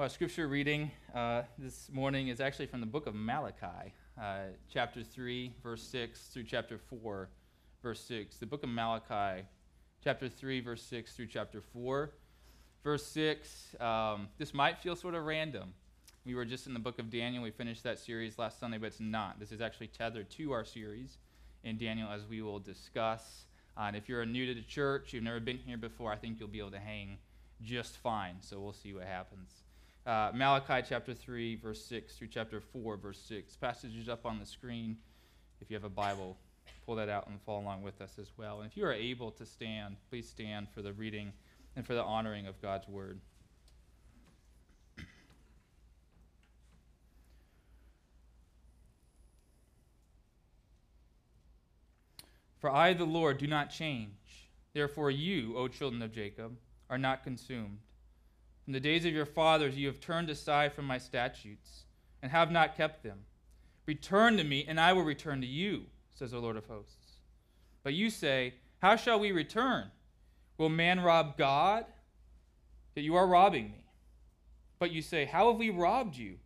Our scripture reading uh, this morning is actually from the book of Malachi, uh, chapter 3, verse 6 through chapter 4, verse 6. The book of Malachi, chapter 3, verse 6 through chapter 4. Verse 6, um, this might feel sort of random. We were just in the book of Daniel. We finished that series last Sunday, but it's not. This is actually tethered to our series in Daniel, as we will discuss. Uh, and if you're new to the church, you've never been here before, I think you'll be able to hang just fine. So we'll see what happens uh, Malachi chapter 3, verse 6 through chapter 4, verse 6. Passage is up on the screen. If you have a Bible, pull that out and follow along with us as well. And if you are able to stand, please stand for the reading and for the honoring of God's word. For I, the Lord, do not change. Therefore, you, O children of Jacob, are not consumed. From the days of your fathers you have turned aside from my statutes and have not kept them. Return to me, and I will return to you, says the Lord of hosts. But you say, How shall we return? Will man rob God? That you are robbing me. But you say, How have we robbed you?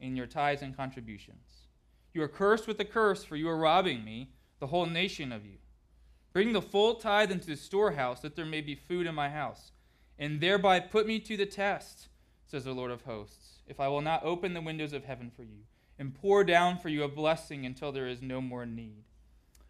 In your tithes and contributions. You are cursed with a curse, for you are robbing me, the whole nation of you. Bring the full tithe into the storehouse, that there may be food in my house and thereby put me to the test, says the Lord of hosts, if I will not open the windows of heaven for you and pour down for you a blessing until there is no more need.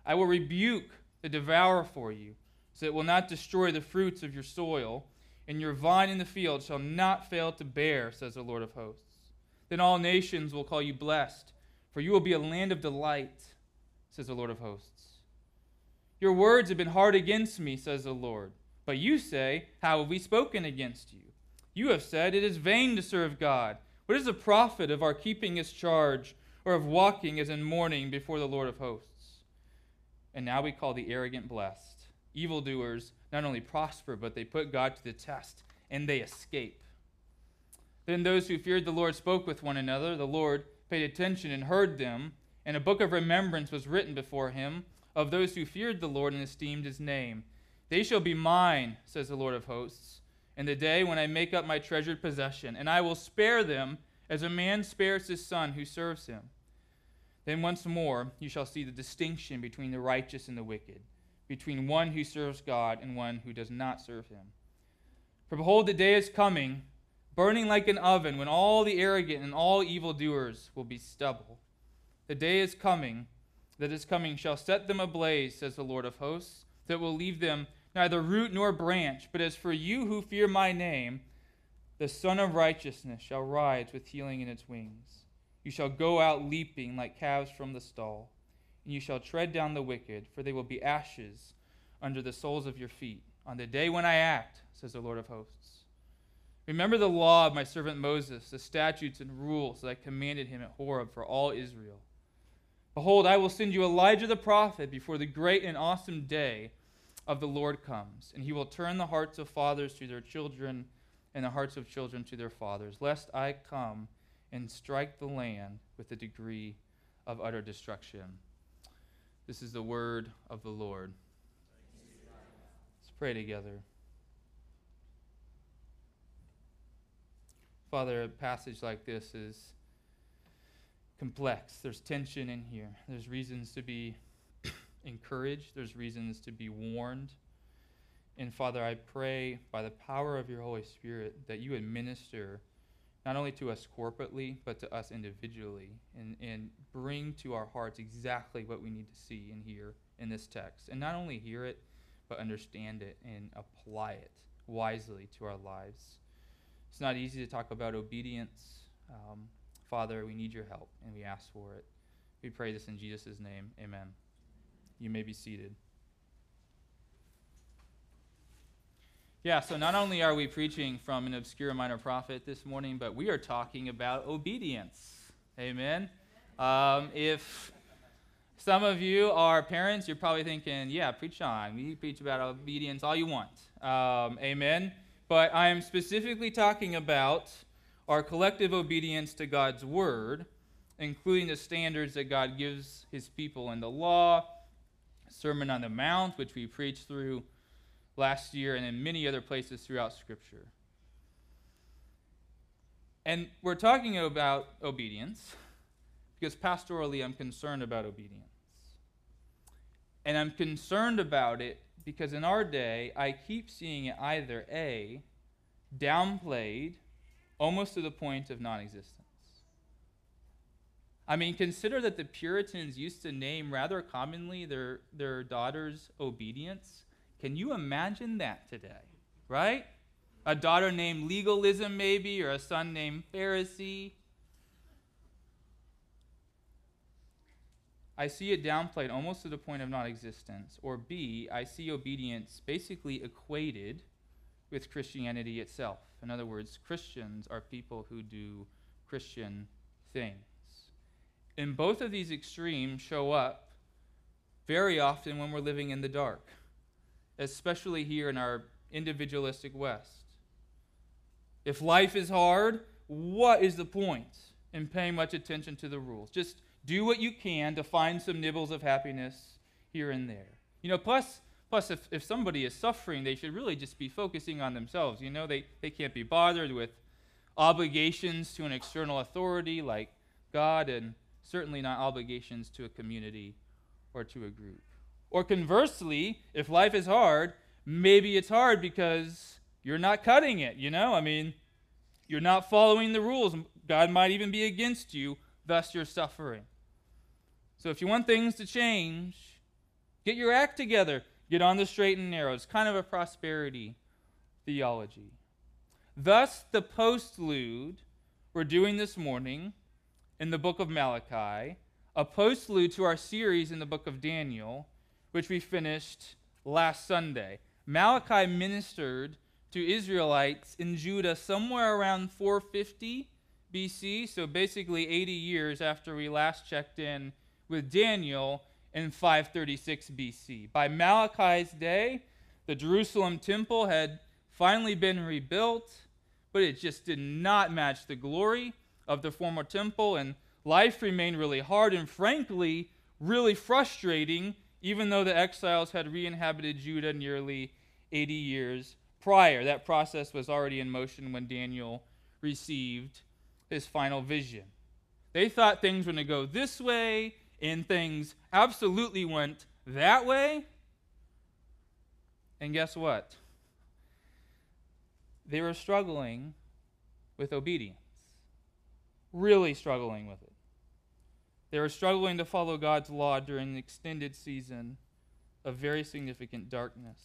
I will rebuke the devourer for you, so it will not destroy the fruits of your soil, and your vine in the field shall not fail to bear, says the Lord of hosts. Then all nations will call you blessed, for you will be a land of delight, says the Lord of hosts. Your words have been hard against me, says the Lord. But you say, How have we spoken against you? You have said, It is vain to serve God. What is the profit of our keeping his charge, or of walking as in mourning before the Lord of hosts? And now we call the arrogant blessed. Evildoers not only prosper, but they put God to the test, and they escape. Then those who feared the Lord spoke with one another. The Lord paid attention and heard them, and a book of remembrance was written before him of those who feared the Lord and esteemed his name. They shall be mine, says the Lord of hosts, in the day when I make up my treasured possession, and I will spare them as a man spares his son who serves him. Then once more you shall see the distinction between the righteous and the wicked, between one who serves God and one who does not serve him. For behold, the day is coming, burning like an oven, when all the arrogant and all evildoers will be stubble. The day is coming that is coming shall set them ablaze, says the Lord of hosts that will leave them neither root nor branch. But as for you who fear my name, the Sun of Righteousness shall rise with healing in its wings. You shall go out leaping like calves from the stall, and you shall tread down the wicked, for they will be ashes under the soles of your feet on the day when I act, says the Lord of hosts. Remember the law of my servant Moses, the statutes and rules that I commanded him at Horeb for all Israel. Behold, I will send you Elijah the prophet before the great and awesome day of the Lord comes, and he will turn the hearts of fathers to their children and the hearts of children to their fathers, lest I come and strike the land with a degree of utter destruction. This is the word of the Lord. Let's pray together. Father, a passage like this is complex. There's tension in here. There's reasons to be encouraged, there's reasons to be warned. And Father, I pray by the power of your Holy Spirit that you administer not only to us corporately, but to us individually, and, and bring to our hearts exactly what we need to see and hear in this text. And not only hear it, but understand it and apply it wisely to our lives. It's not easy to talk about obedience. Um, Father, we need your help, and we ask for it. We pray this in Jesus' name. Amen. You may be seated. Yeah, so not only are we preaching from an obscure minor prophet this morning, but we are talking about obedience. Amen. Um, if some of you are parents, you're probably thinking, yeah, preach on. We preach about obedience all you want. Um, amen. But I am specifically talking about our collective obedience to God's word, including the standards that God gives his people in the law, Sermon on the Mount, which we preached through last year, and in many other places throughout Scripture. And we're talking about obedience because pastorally I'm concerned about obedience. And I'm concerned about it because in our day, I keep seeing it either A, downplayed almost to the point of non existence. I mean, consider that the Puritans used to name rather commonly their, their daughters obedience. Can you imagine that today? Right? A daughter named legalism, maybe, or a son named Pharisee. I see it downplayed almost to the point of non existence. Or B, I see obedience basically equated with Christianity itself. In other words, Christians are people who do Christian things. And both of these extremes show up very often when we're living in the dark, especially here in our individualistic West. If life is hard, what is the point in paying much attention to the rules? Just do what you can to find some nibbles of happiness here and there. You know, plus, plus if, if somebody is suffering, they should really just be focusing on themselves. You know, they, they can't be bothered with obligations to an external authority like God, and certainly not obligations to a community or to a group. Or conversely, if life is hard, maybe it's hard because you're not cutting it, you know? I mean, you're not following the rules. God might even be against you, thus you're suffering. So if you want things to change, get your act together. Get on the straight and narrow. It's kind of a prosperity theology. Thus, the postlude we're doing this morning in the book of Malachi, a postlude to our series in the book of Daniel, which we finished last Sunday. Malachi ministered to Israelites in Judah somewhere around 450 BC, so basically 80 years after we last checked in with Daniel in 536 BC. By Malachi's day, the Jerusalem temple had finally been rebuilt, but it just did not match the glory of the former temple, and life remained really hard and, frankly, really frustrating, even though the exiles had re inhabited Judah nearly 80 years prior. That process was already in motion when Daniel received his final vision. They thought things were going to go this way and things absolutely went that way. And guess what? They were struggling with obedience, really struggling with it. They were struggling to follow God's law during an extended season of very significant darkness.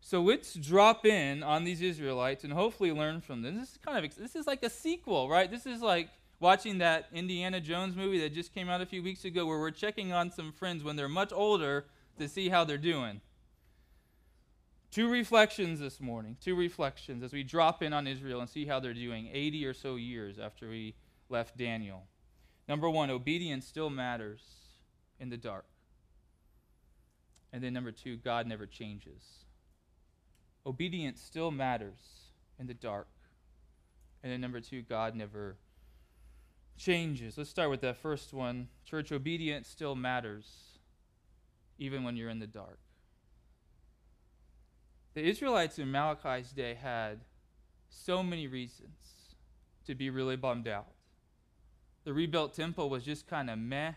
So let's drop in on these Israelites and hopefully learn from them. This is kind of this is like a sequel, right? This is like watching that Indiana Jones movie that just came out a few weeks ago where we're checking on some friends when they're much older to see how they're doing. Two reflections this morning, two reflections as we drop in on Israel and see how they're doing 80 or so years after we left Daniel. Number one, obedience still matters in the dark. And then number two, God never changes. Obedience still matters in the dark. And then number two, God never changes. Let's start with that first one. Church obedience still matters, even when you're in the dark. The Israelites in Malachi's day had so many reasons to be really bummed out. The rebuilt temple was just kind of meh.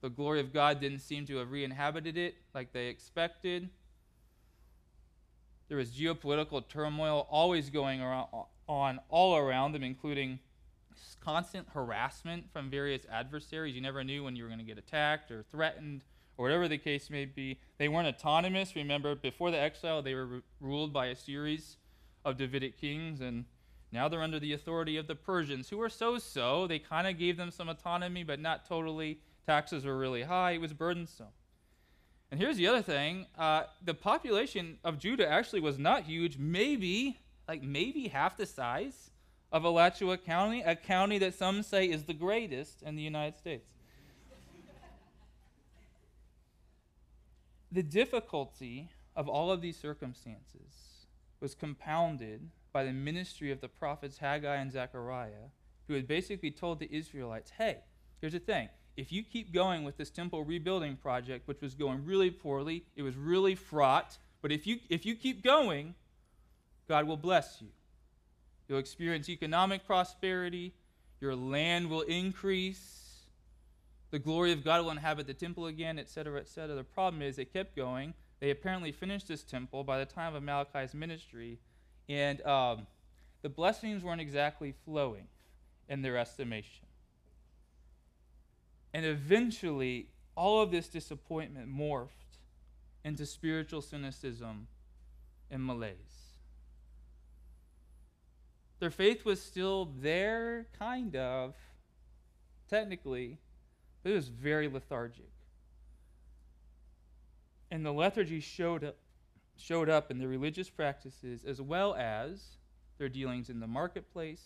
The glory of God didn't seem to have re inhabited it like they expected. There was geopolitical turmoil always going on all around them, including constant harassment from various adversaries. You never knew when you were going to get attacked or threatened or whatever the case may be. They weren't autonomous. Remember, before the exile, they were re- ruled by a series of Davidic kings, and now they're under the authority of the Persians, who were so so. They kind of gave them some autonomy, but not totally. Taxes were really high, it was burdensome. And here's the other thing uh, the population of Judah actually was not huge, maybe, like maybe half the size of Alachua County, a county that some say is the greatest in the United States. the difficulty of all of these circumstances was compounded by the ministry of the prophets Haggai and Zechariah, who had basically told the Israelites, hey, here's the thing. If you keep going with this temple rebuilding project, which was going really poorly, it was really fraught, but if you, if you keep going, God will bless you. You'll experience economic prosperity. Your land will increase. The glory of God will inhabit the temple again, etc., etc. The problem is they kept going. They apparently finished this temple by the time of Malachi's ministry, and um, the blessings weren't exactly flowing in their estimation. And eventually, all of this disappointment morphed into spiritual cynicism and malaise. Their faith was still there, kind of, technically, but it was very lethargic. And the lethargy showed up, showed up in their religious practices as well as their dealings in the marketplace,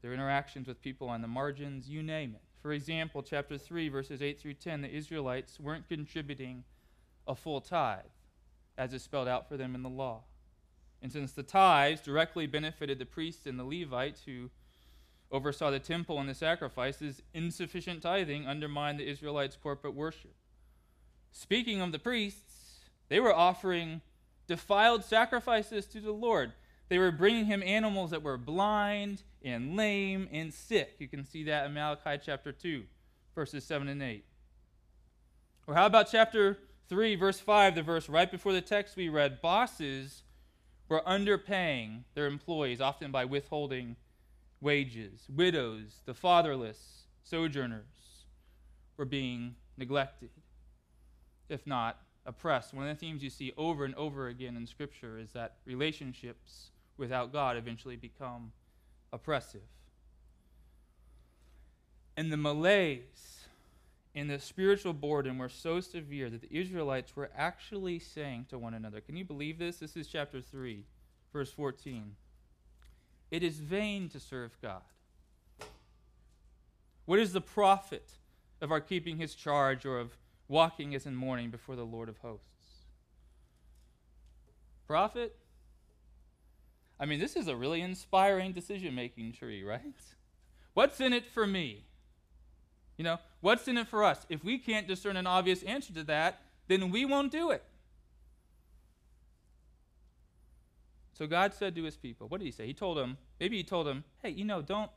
their interactions with people on the margins, you name it. For example, chapter 3, verses 8 through 10, the Israelites weren't contributing a full tithe, as is spelled out for them in the law. And since the tithes directly benefited the priests and the Levites who oversaw the temple and the sacrifices, insufficient tithing undermined the Israelites' corporate worship. Speaking of the priests, they were offering defiled sacrifices to the Lord. They were bringing him animals that were blind and lame and sick. You can see that in Malachi chapter 2, verses 7 and 8. Or how about chapter 3, verse 5, the verse right before the text we read? Bosses were underpaying their employees, often by withholding wages. Widows, the fatherless, sojourners were being neglected, if not oppressed. One of the themes you see over and over again in Scripture is that relationships without God eventually become oppressive. And the malaise and the spiritual boredom were so severe that the Israelites were actually saying to one another, Can you believe this? This is chapter 3, verse 14. It is vain to serve God. What is the profit of our keeping his charge or of walking as in mourning before the Lord of hosts? Profit? I mean, this is a really inspiring decision making tree, right? What's in it for me? You know, what's in it for us? If we can't discern an obvious answer to that, then we won't do it. So God said to his people, what did he say? He told them, maybe he told them, hey, you know, don't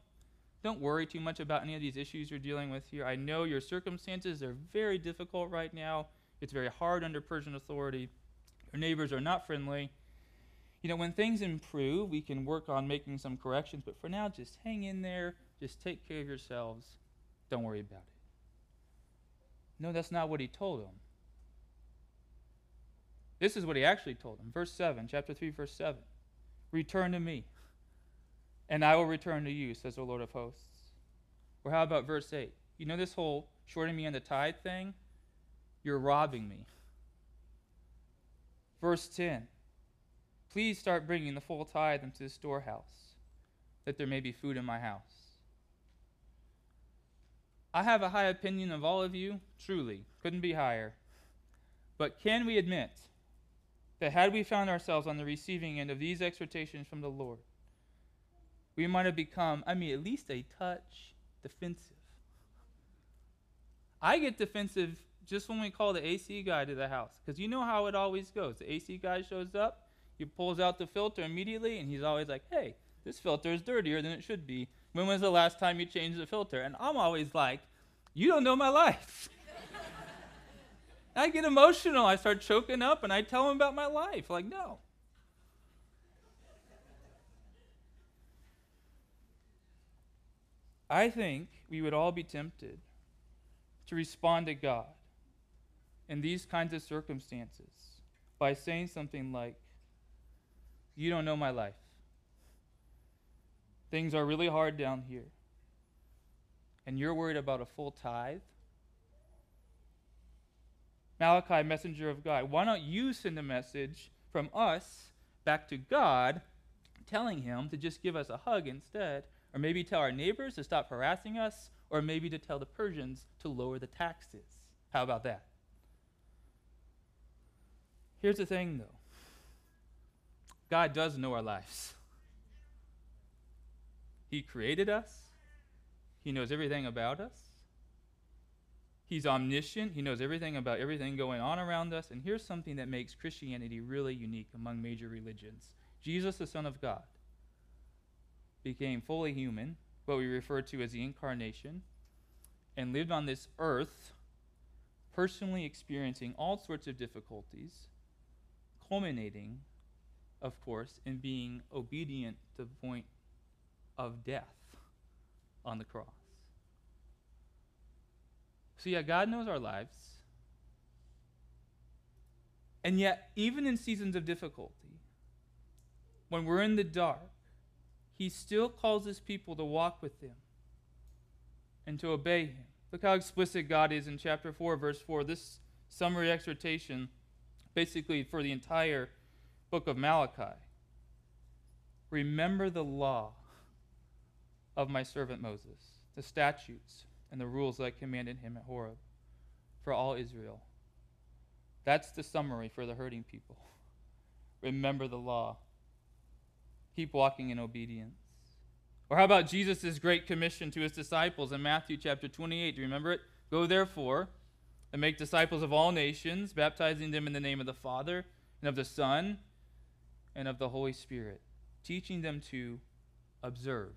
don't worry too much about any of these issues you're dealing with here. I know your circumstances are very difficult right now. It's very hard under Persian authority. Your neighbors are not friendly you know, when things improve, we can work on making some corrections, but for now, just hang in there, just take care of yourselves, don't worry about it. No, that's not what he told them. This is what he actually told them. Verse 7, chapter 3, verse 7. Return to me, and I will return to you, says the Lord of hosts. Or how about verse 8? You know this whole shorting me on the tithe thing? You're robbing me. Verse 10 Please start bringing the full tithe into the storehouse, that there may be food in my house. I have a high opinion of all of you, truly, couldn't be higher. But can we admit that had we found ourselves on the receiving end of these exhortations from the Lord, we might have become, I mean, at least a touch defensive? I get defensive just when we call the AC guy to the house, because you know how it always goes. The AC guy shows up, he pulls out the filter immediately, and he's always like, hey, this filter is dirtier than it should be. When was the last time you changed the filter? And I'm always like, you don't know my life. I get emotional. I start choking up, and I tell him about my life. Like, no. I think we would all be tempted to respond to God in these kinds of circumstances by saying something like, you don't know my life. Things are really hard down here. And you're worried about a full tithe? Malachi, messenger of God, why don't you send a message from us back to God telling him to just give us a hug instead? Or maybe tell our neighbors to stop harassing us? Or maybe to tell the Persians to lower the taxes? How about that? Here's the thing, though God does know our lives. He created us, He knows everything about us. He's omniscient. He knows everything about everything going on around us. And here's something that makes Christianity really unique among major religions Jesus, the Son of God, became fully human, what we refer to as the incarnation, and lived on this earth, personally experiencing all sorts of difficulties, culminating, of course, in being obedient to the point of death on the cross. So, yeah, God knows our lives. And yet, even in seasons of difficulty, when we're in the dark, He still calls His people to walk with Him and to obey Him. Look how explicit God is in chapter 4, verse 4. This summary exhortation, basically for the entire book of Malachi. Remember the law of my servant Moses, the statutes and the rules that I commanded him at Horeb for all Israel. That's the summary for the hurting people. Remember the law. Keep walking in obedience. Or how about Jesus' great commission to his disciples in Matthew chapter 28? Do you remember it? Go therefore and make disciples of all nations, baptizing them in the name of the Father and of the Son and of the Holy Spirit, teaching them to observe,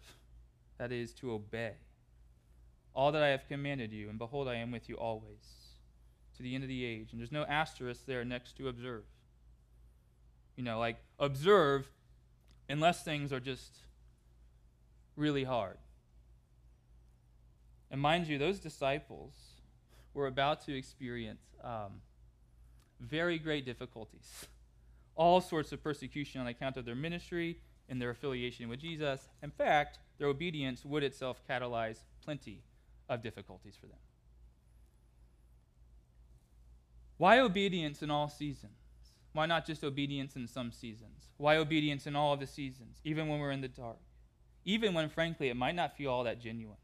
that is, to obey all that I have commanded you, and behold, I am with you always to the end of the age. And there's no asterisk there next to observe. You know, like observe unless things are just really hard. And mind you, those disciples were about to experience um, very great difficulties, all sorts of persecution on account of their ministry and their affiliation with Jesus. In fact, their obedience would itself catalyze plenty of difficulties for them. Why obedience in all seasons? Why not just obedience in some seasons? Why obedience in all of the seasons, even when we're in the dark? Even when, frankly, it might not feel all that genuine.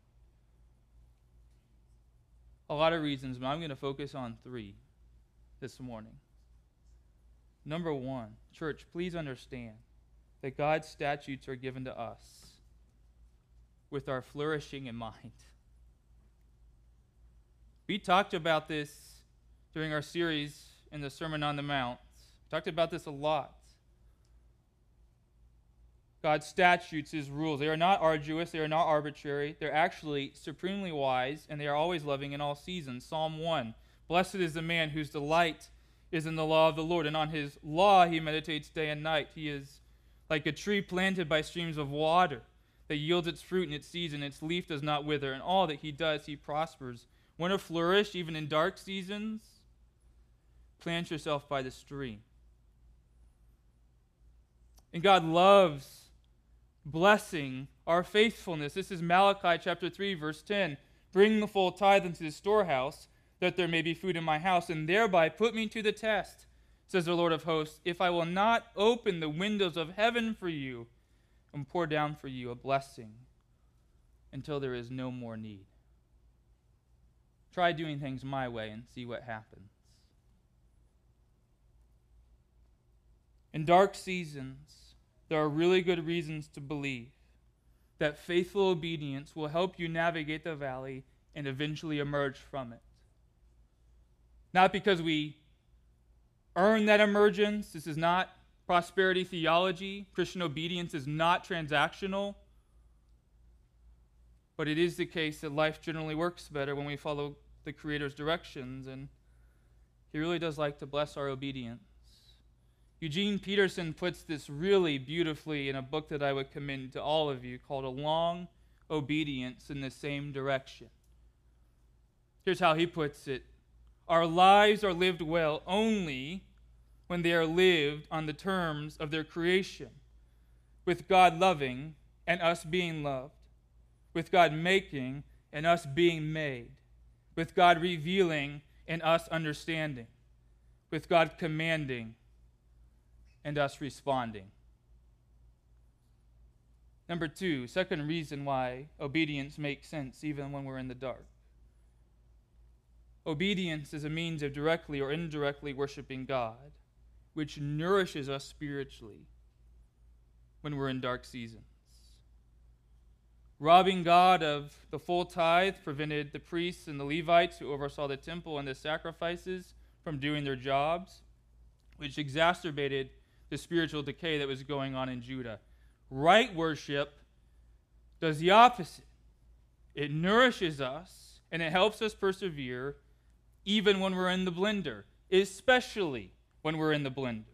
A lot of reasons, but I'm going to focus on three this morning. Number one, church, please understand that God's statutes are given to us with our flourishing in mind. We talked about this during our series in the Sermon on the Mount. We talked about this a lot. God's statutes, his rules, they are not arduous, they are not arbitrary. They're actually supremely wise, and they are always loving in all seasons. Psalm 1 Blessed is the man whose delight is in the law of the Lord, and on his law he meditates day and night. He is like a tree planted by streams of water that yields its fruit in its season, its leaf does not wither, and all that he does he prospers. Want to flourish even in dark seasons? Plant yourself by the stream. And God loves blessing our faithfulness. This is Malachi chapter 3, verse 10. Bring the full tithe into the storehouse, that there may be food in my house, and thereby put me to the test, says the Lord of hosts, if I will not open the windows of heaven for you and pour down for you a blessing until there is no more need. Try doing things my way and see what happens. In dark seasons, there are really good reasons to believe that faithful obedience will help you navigate the valley and eventually emerge from it. Not because we earn that emergence. This is not prosperity theology. Christian obedience is not transactional. But it is the case that life generally works better when we follow the Creator's directions, and He really does like to bless our obedience. Eugene Peterson puts this really beautifully in a book that I would commend to all of you called A Long Obedience in the Same Direction. Here's how he puts it Our lives are lived well only when they are lived on the terms of their creation, with God loving and us being loved, with God making and us being made with God revealing and us understanding, with God commanding and us responding. Number two, second reason why obedience makes sense even when we're in the dark. Obedience is a means of directly or indirectly worshiping God, which nourishes us spiritually when we're in dark seasons. Robbing God of the full tithe prevented the priests and the Levites who oversaw the temple and the sacrifices from doing their jobs, which exacerbated the spiritual decay that was going on in Judah. Right worship does the opposite. It nourishes us and it helps us persevere even when we're in the blender, especially when we're in the blender.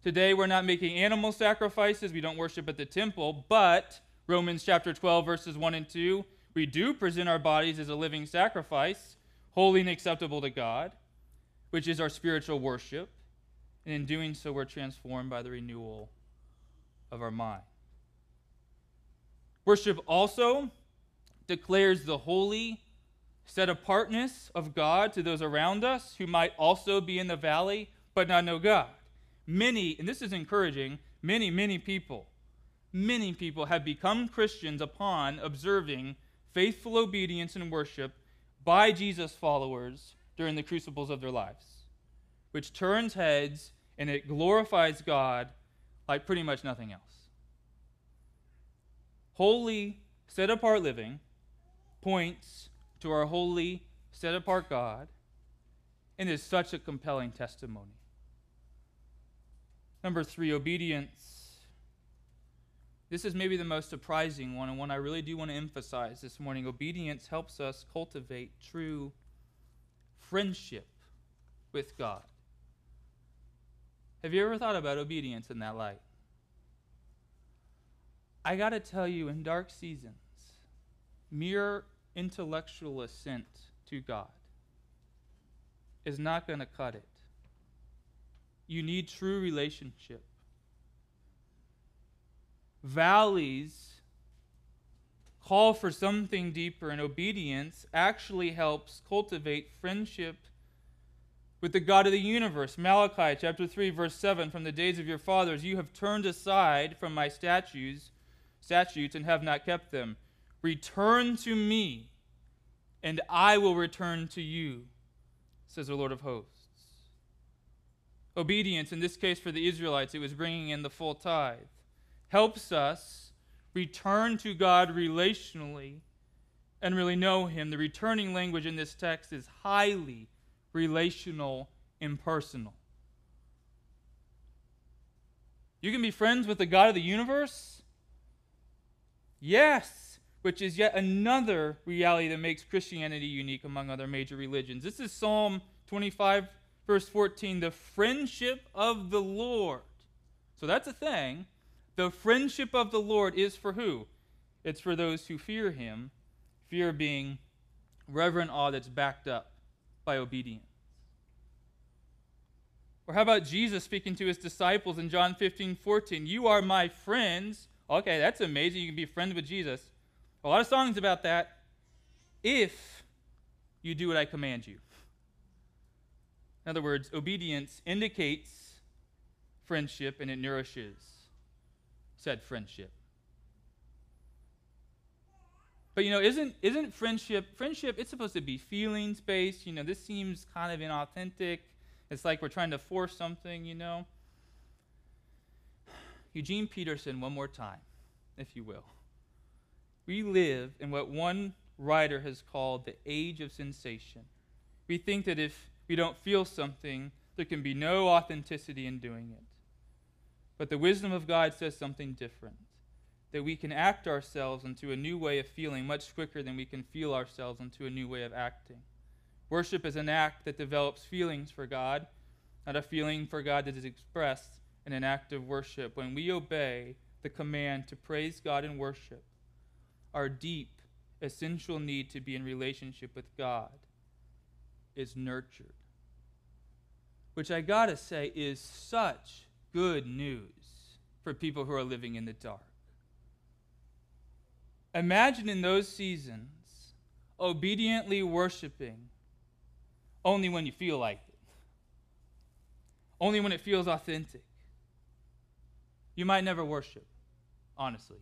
Today, we're not making animal sacrifices. We don't worship at the temple, but Romans chapter 12, verses 1 and 2, we do present our bodies as a living sacrifice, holy and acceptable to God, which is our spiritual worship. And in doing so, we're transformed by the renewal of our mind. Worship also declares the holy set apartness of God to those around us who might also be in the valley but not know God. Many, and this is encouraging, many, many people, many people have become Christians upon observing faithful obedience and worship by Jesus followers during the crucibles of their lives, which turns heads and it glorifies God like pretty much nothing else. Holy, set apart living points to our holy, set apart God and is such a compelling testimony. Number three, obedience. This is maybe the most surprising one, and one I really do want to emphasize this morning. Obedience helps us cultivate true friendship with God. Have you ever thought about obedience in that light? I got to tell you, in dark seasons, mere intellectual assent to God is not going to cut it. You need true relationship. Valleys call for something deeper, and obedience actually helps cultivate friendship with the God of the universe. Malachi chapter 3 verse 7 from the days of your fathers you have turned aside from my statutes statutes and have not kept them. Return to me, and I will return to you, says the Lord of hosts. Obedience, in this case for the Israelites, it was bringing in the full tithe, helps us return to God relationally and really know Him. The returning language in this text is highly relational, impersonal. You can be friends with the God of the universe Yes, which is yet another reality that makes Christianity unique among other major religions. This is Psalm 25, verse 14 the friendship of the Lord. So that's a thing. The friendship of the Lord is for who? It's for those who fear him, fear being reverent awe that's backed up by obedience. Or how about Jesus speaking to his disciples in John 15, 14? You are my friends Okay, that's amazing. You can be friends with Jesus. A lot of songs about that. If you do what I command you. In other words, obedience indicates friendship and it nourishes said friendship. But you know, isn't isn't friendship friendship? It's supposed to be feelings based. You know, this seems kind of inauthentic. It's like we're trying to force something. You know, Eugene Peterson one more time, if you will. We live in what one writer has called the age of sensation. We think that if we don't feel something, there can be no authenticity in doing it. But the wisdom of God says something different that we can act ourselves into a new way of feeling much quicker than we can feel ourselves into a new way of acting. Worship is an act that develops feelings for God, not a feeling for God that is expressed in an act of worship, when we obey the command to praise God and worship, our deep, essential need to be in relationship with God is nurtured. Which I gotta say is such good news for people who are living in the dark. Imagine in those seasons obediently worshiping only when you feel like it, only when it feels authentic you might never worship, honestly.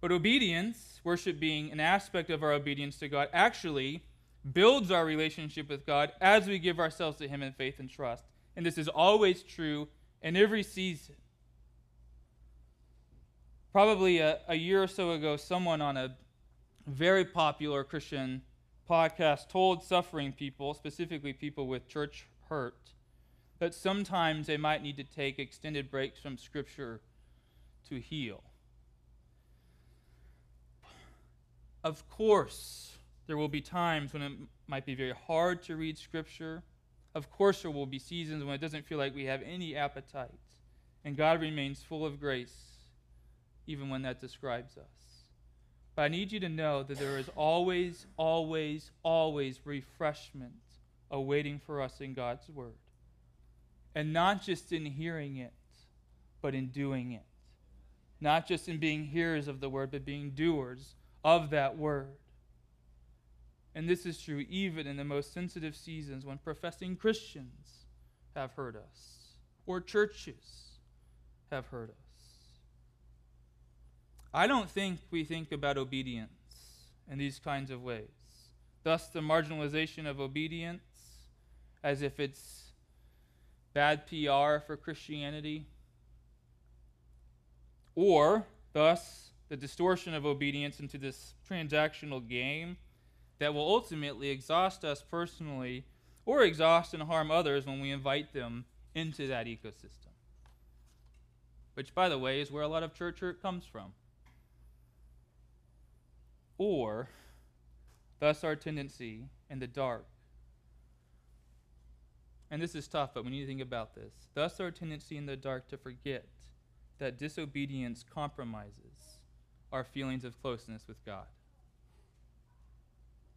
But obedience, worship being an aspect of our obedience to God, actually builds our relationship with God as we give ourselves to Him in faith and trust. And this is always true in every season. Probably a, a year or so ago, someone on a very popular Christian podcast told suffering people, specifically people with church hurt, that sometimes they might need to take extended breaks from Scripture to heal. Of course, there will be times when it might be very hard to read Scripture. Of course, there will be seasons when it doesn't feel like we have any appetite. And God remains full of grace, even when that describes us. But I need you to know that there is always, always, always refreshment awaiting for us in God's Word. And not just in hearing it, but in doing it. Not just in being hearers of the Word, but being doers of that Word. And this is true even in the most sensitive seasons when professing Christians have heard us, or churches have heard us. I don't think we think about obedience in these kinds of ways. Thus, the marginalization of obedience as if it's bad PR for Christianity. Or, thus, the distortion of obedience into this transactional game that will ultimately exhaust us personally or exhaust and harm others when we invite them into that ecosystem. Which, by the way, is where a lot of church hurt comes from. Or, thus, our tendency in the dark. And this is tough, but we need to think about this. Thus, our tendency in the dark to forget that disobedience compromises our feelings of closeness with God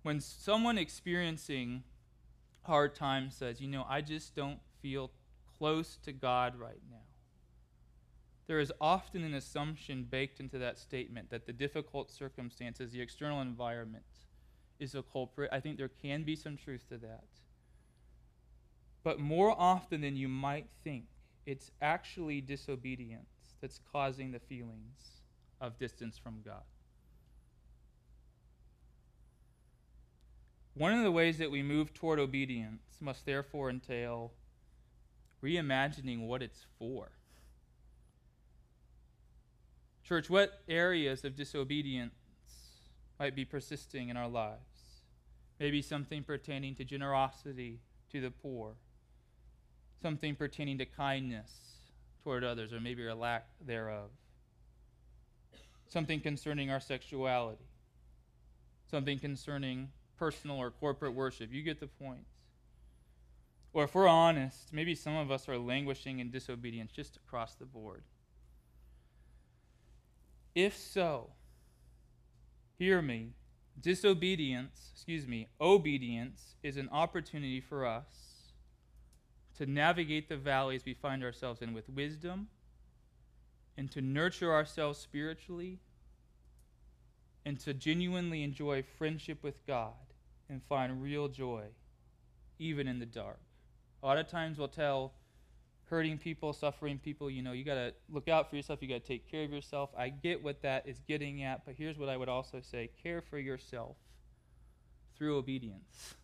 when someone experiencing hard times says, you know, I just don't feel close to God right now, there is often an assumption baked into that statement that the difficult circumstances, the external environment, is a culprit. I think there can be some truth to that. But more often than you might think, it's actually disobedience that's causing the feelings of distance from God. One of the ways that we move toward obedience must therefore entail reimagining what it's for. Church, what areas of disobedience might be persisting in our lives? Maybe something pertaining to generosity to the poor, something pertaining to kindness toward others, or maybe a lack thereof, something concerning our sexuality, something concerning personal or corporate worship. You get the point. Or if we're honest, maybe some of us are languishing in disobedience just across the board. If so, hear me. Disobedience, excuse me, obedience is an opportunity for us to navigate the valleys we find ourselves in with wisdom and to nurture ourselves spiritually and to genuinely enjoy friendship with God and find real joy, even in the dark. A lot of times we'll tell hurting people, suffering people, you know, you got to look out for yourself, you got to take care of yourself. I get what that is getting at, but here's what I would also say care for yourself through obedience,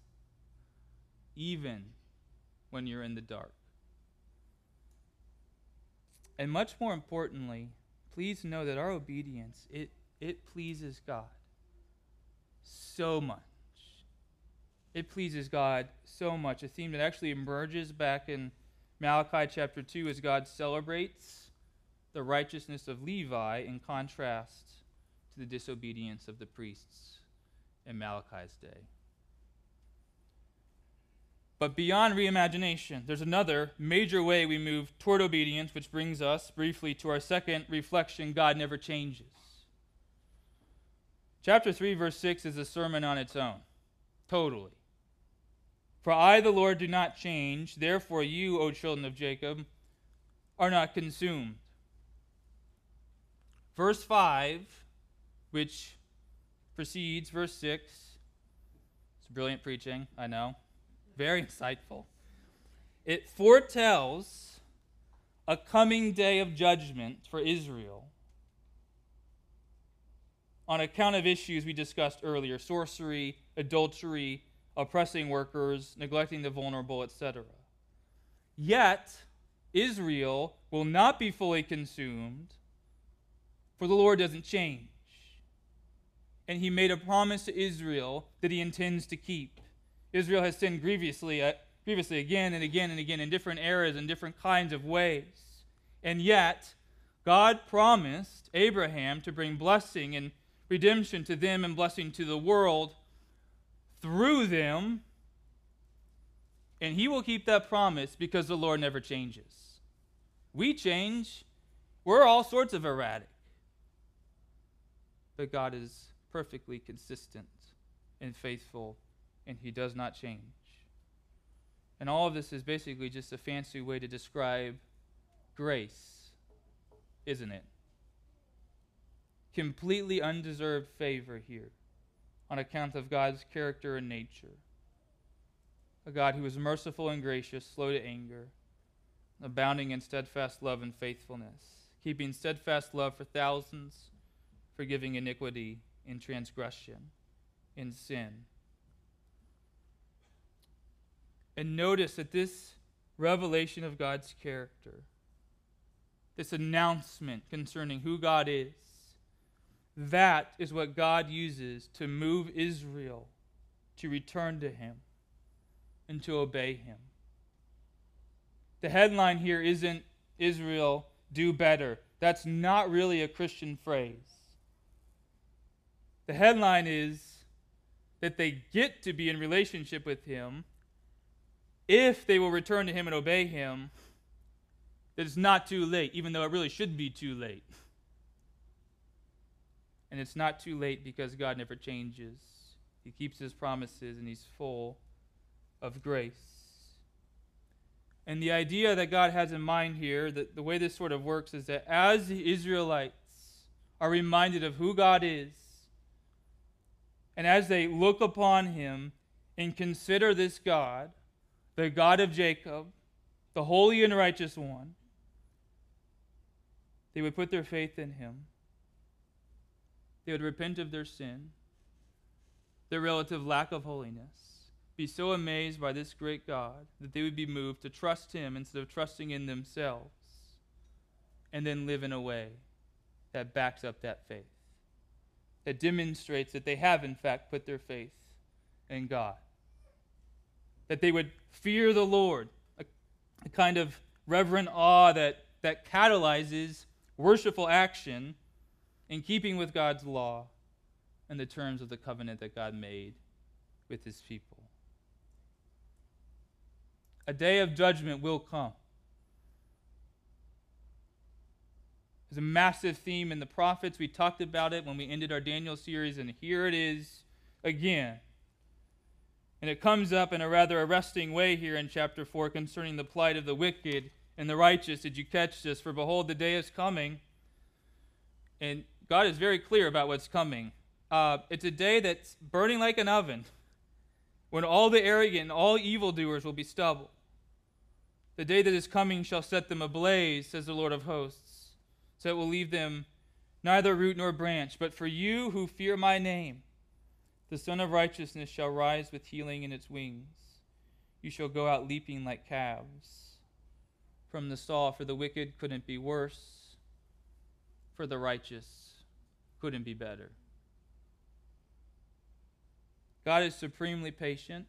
even when you're in the dark. And much more importantly, please know that our obedience, it, it pleases God so much. It pleases God so much. A theme that actually emerges back in Malachi chapter 2 as God celebrates the righteousness of Levi in contrast to the disobedience of the priests in Malachi's day. But beyond reimagination, there's another major way we move toward obedience, which brings us briefly to our second reflection God never changes. Chapter 3, verse 6 is a sermon on its own, totally. For I, the Lord, do not change. Therefore, you, O children of Jacob, are not consumed. Verse 5, which precedes verse 6, it's brilliant preaching, I know. Very insightful. It foretells a coming day of judgment for Israel on account of issues we discussed earlier sorcery, adultery, oppressing workers, neglecting the vulnerable, etc. Yet, Israel will not be fully consumed, for the Lord doesn't change. And he made a promise to Israel that he intends to keep. Israel has sinned grievously, uh, grievously again and again and again in different eras and different kinds of ways. And yet, God promised Abraham to bring blessing and redemption to them and blessing to the world through them. And he will keep that promise because the Lord never changes. We change, we're all sorts of erratic. But God is perfectly consistent and faithful, and he does not change. And all of this is basically just a fancy way to describe grace, isn't it? Completely undeserved favor here on account of God's character and nature. A God who is merciful and gracious, slow to anger, abounding in steadfast love and faithfulness, keeping steadfast love for thousands, forgiving iniquity and transgression in sin. And notice that this revelation of God's character, this announcement concerning who God is, that is what God uses to move Israel to return to Him and to obey Him. The headline here isn't Israel do better. That's not really a Christian phrase. The headline is that they get to be in relationship with Him if they will return to Him and obey Him. That it's not too late, even though it really should be too late. And it's not too late because God never changes. He keeps His promises and He's full of grace. And the idea that God has in mind here, that the way this sort of works is that as the Israelites are reminded of who God is, and as they look upon him and consider this God, the God of Jacob, the holy and righteous one, they would put their faith in him. They would repent of their sin, their relative lack of holiness, be so amazed by this great God that they would be moved to trust him instead of trusting in themselves, and then live in a way that backs up that faith that demonstrates that they have, in fact, put their faith in God. That they would fear the Lord, a, a kind of reverent awe that, that catalyzes worshipful action in keeping with God's law and the terms of the covenant that God made with his people. A day of judgment will come. There's a massive theme in the prophets. We talked about it when we ended our Daniel series, and here it is again. And it comes up in a rather arresting way here in chapter 4 concerning the plight of the wicked and the righteous. Did you catch this? For behold, the day is coming. And God is very clear about what's coming. Uh, it's a day that's burning like an oven, when all the arrogant and all evildoers will be stubble. The day that is coming shall set them ablaze, says the Lord of hosts so it will leave them neither root nor branch. But for you who fear my name, the Sun of Righteousness shall rise with healing in its wings. You shall go out leaping like calves from the stall, for the wicked couldn't be worse, for the righteous couldn't be better. God is supremely patient,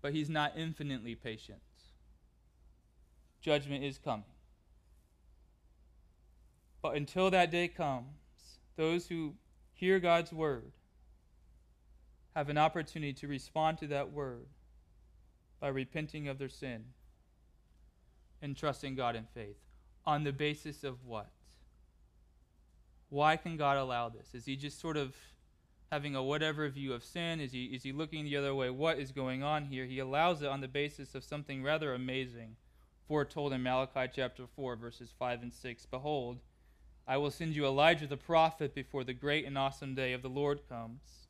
but he's not infinitely patient. Judgment is coming. But until that day comes, those who hear God's word have an opportunity to respond to that word by repenting of their sin and trusting God in faith. On the basis of what? Why can God allow this? Is he just sort of having a whatever view of sin? Is he, is he looking the other way? What is going on here? He allows it on the basis of something rather amazing foretold in Malachi chapter 4, verses 5 and 6. Behold, I will send you Elijah the prophet before the great and awesome day of the Lord comes.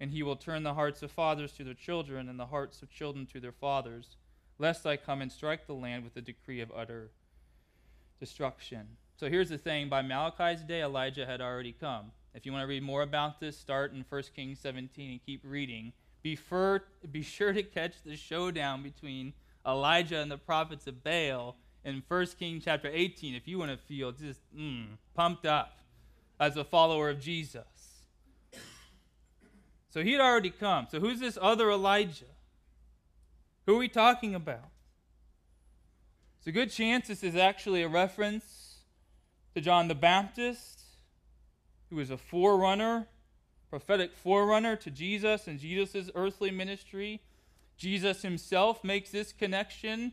And he will turn the hearts of fathers to their children and the hearts of children to their fathers, lest I come and strike the land with a decree of utter destruction. So here's the thing by Malachi's day, Elijah had already come. If you want to read more about this, start in 1 Kings 17 and keep reading. Be, be sure to catch the showdown between Elijah and the prophets of Baal in 1 Kings chapter 18 if you want to feel just mm, pumped up as a follower of Jesus. So he'd already come. So who's this other Elijah? Who are we talking about? It's a good chance this is actually a reference to John the Baptist who is a forerunner, prophetic forerunner to Jesus and Jesus' earthly ministry. Jesus himself makes this connection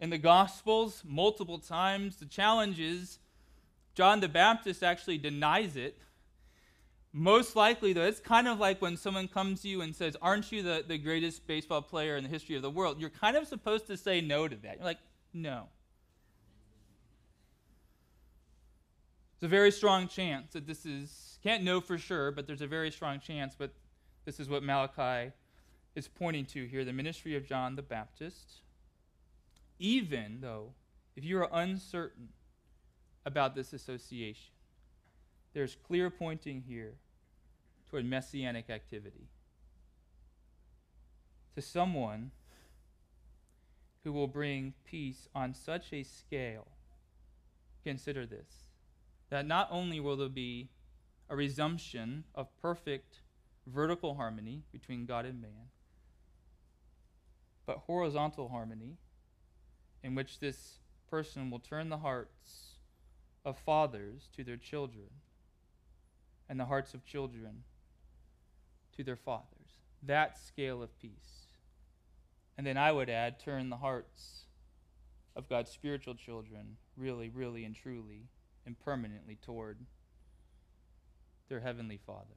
in the Gospels multiple times. The challenge is John the Baptist actually denies it. Most likely, though, it's kind of like when someone comes to you and says, Aren't you the, the greatest baseball player in the history of the world? You're kind of supposed to say no to that. You're like, No. It's a very strong chance that this is, can't know for sure, but there's a very strong chance, but this is what Malachi is pointing to here the ministry of John the Baptist. Even though, if you are uncertain about this association, there's clear pointing here toward messianic activity. To someone who will bring peace on such a scale, consider this that not only will there be a resumption of perfect vertical harmony between God and man, but horizontal harmony in which this person will turn the hearts of fathers to their children and the hearts of children to their fathers. That scale of peace. And then I would add, turn the hearts of God's spiritual children really, really, and truly and permanently toward their heavenly Father.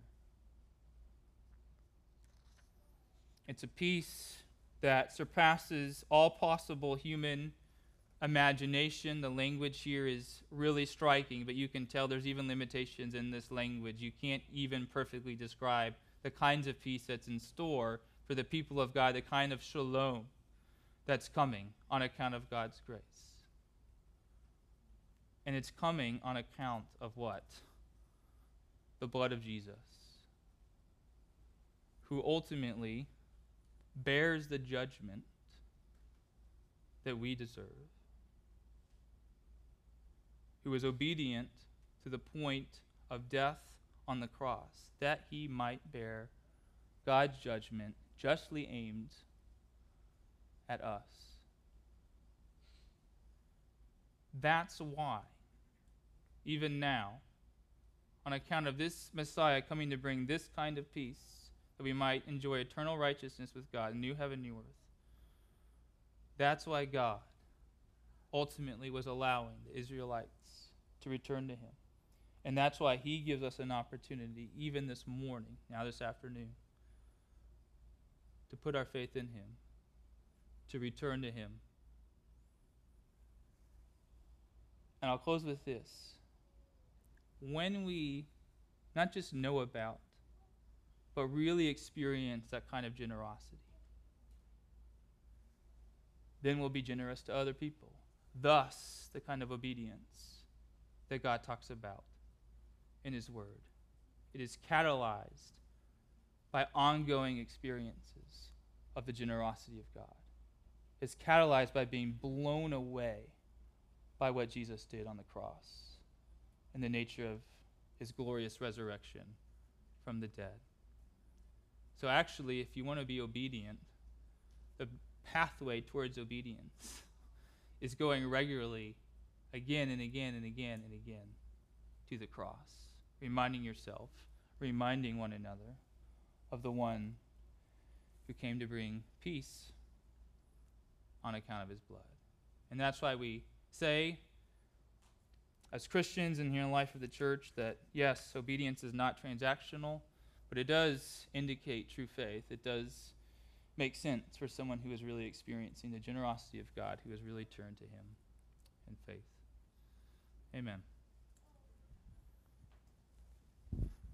It's a peace that surpasses all possible human imagination. The language here is really striking, but you can tell there's even limitations in this language. You can't even perfectly describe the kinds of peace that's in store for the people of God, the kind of shalom that's coming on account of God's grace. And it's coming on account of what? The blood of Jesus, who ultimately bears the judgment that we deserve, who was obedient to the point of death on the cross, that he might bear God's judgment justly aimed at us. That's why, even now, on account of this Messiah coming to bring this kind of peace, that we might enjoy eternal righteousness with God, new heaven, new earth. That's why God ultimately was allowing the Israelites to return to Him. And that's why He gives us an opportunity, even this morning, now this afternoon, to put our faith in Him, to return to Him. And I'll close with this. When we not just know about, but really experience that kind of generosity, then we'll be generous to other people. Thus, the kind of obedience that God talks about in His Word. It is catalyzed by ongoing experiences of the generosity of God. It's catalyzed by being blown away by what Jesus did on the cross and the nature of his glorious resurrection from the dead. So, actually, if you want to be obedient, the pathway towards obedience is going regularly again and again and again and again to the cross, reminding yourself, reminding one another of the one who came to bring peace on account of his blood. And that's why we say, as Christians in here in life of the church, that yes, obedience is not transactional, but it does indicate true faith. It does make sense for someone who is really experiencing the generosity of God, who has really turned to him in faith. Amen.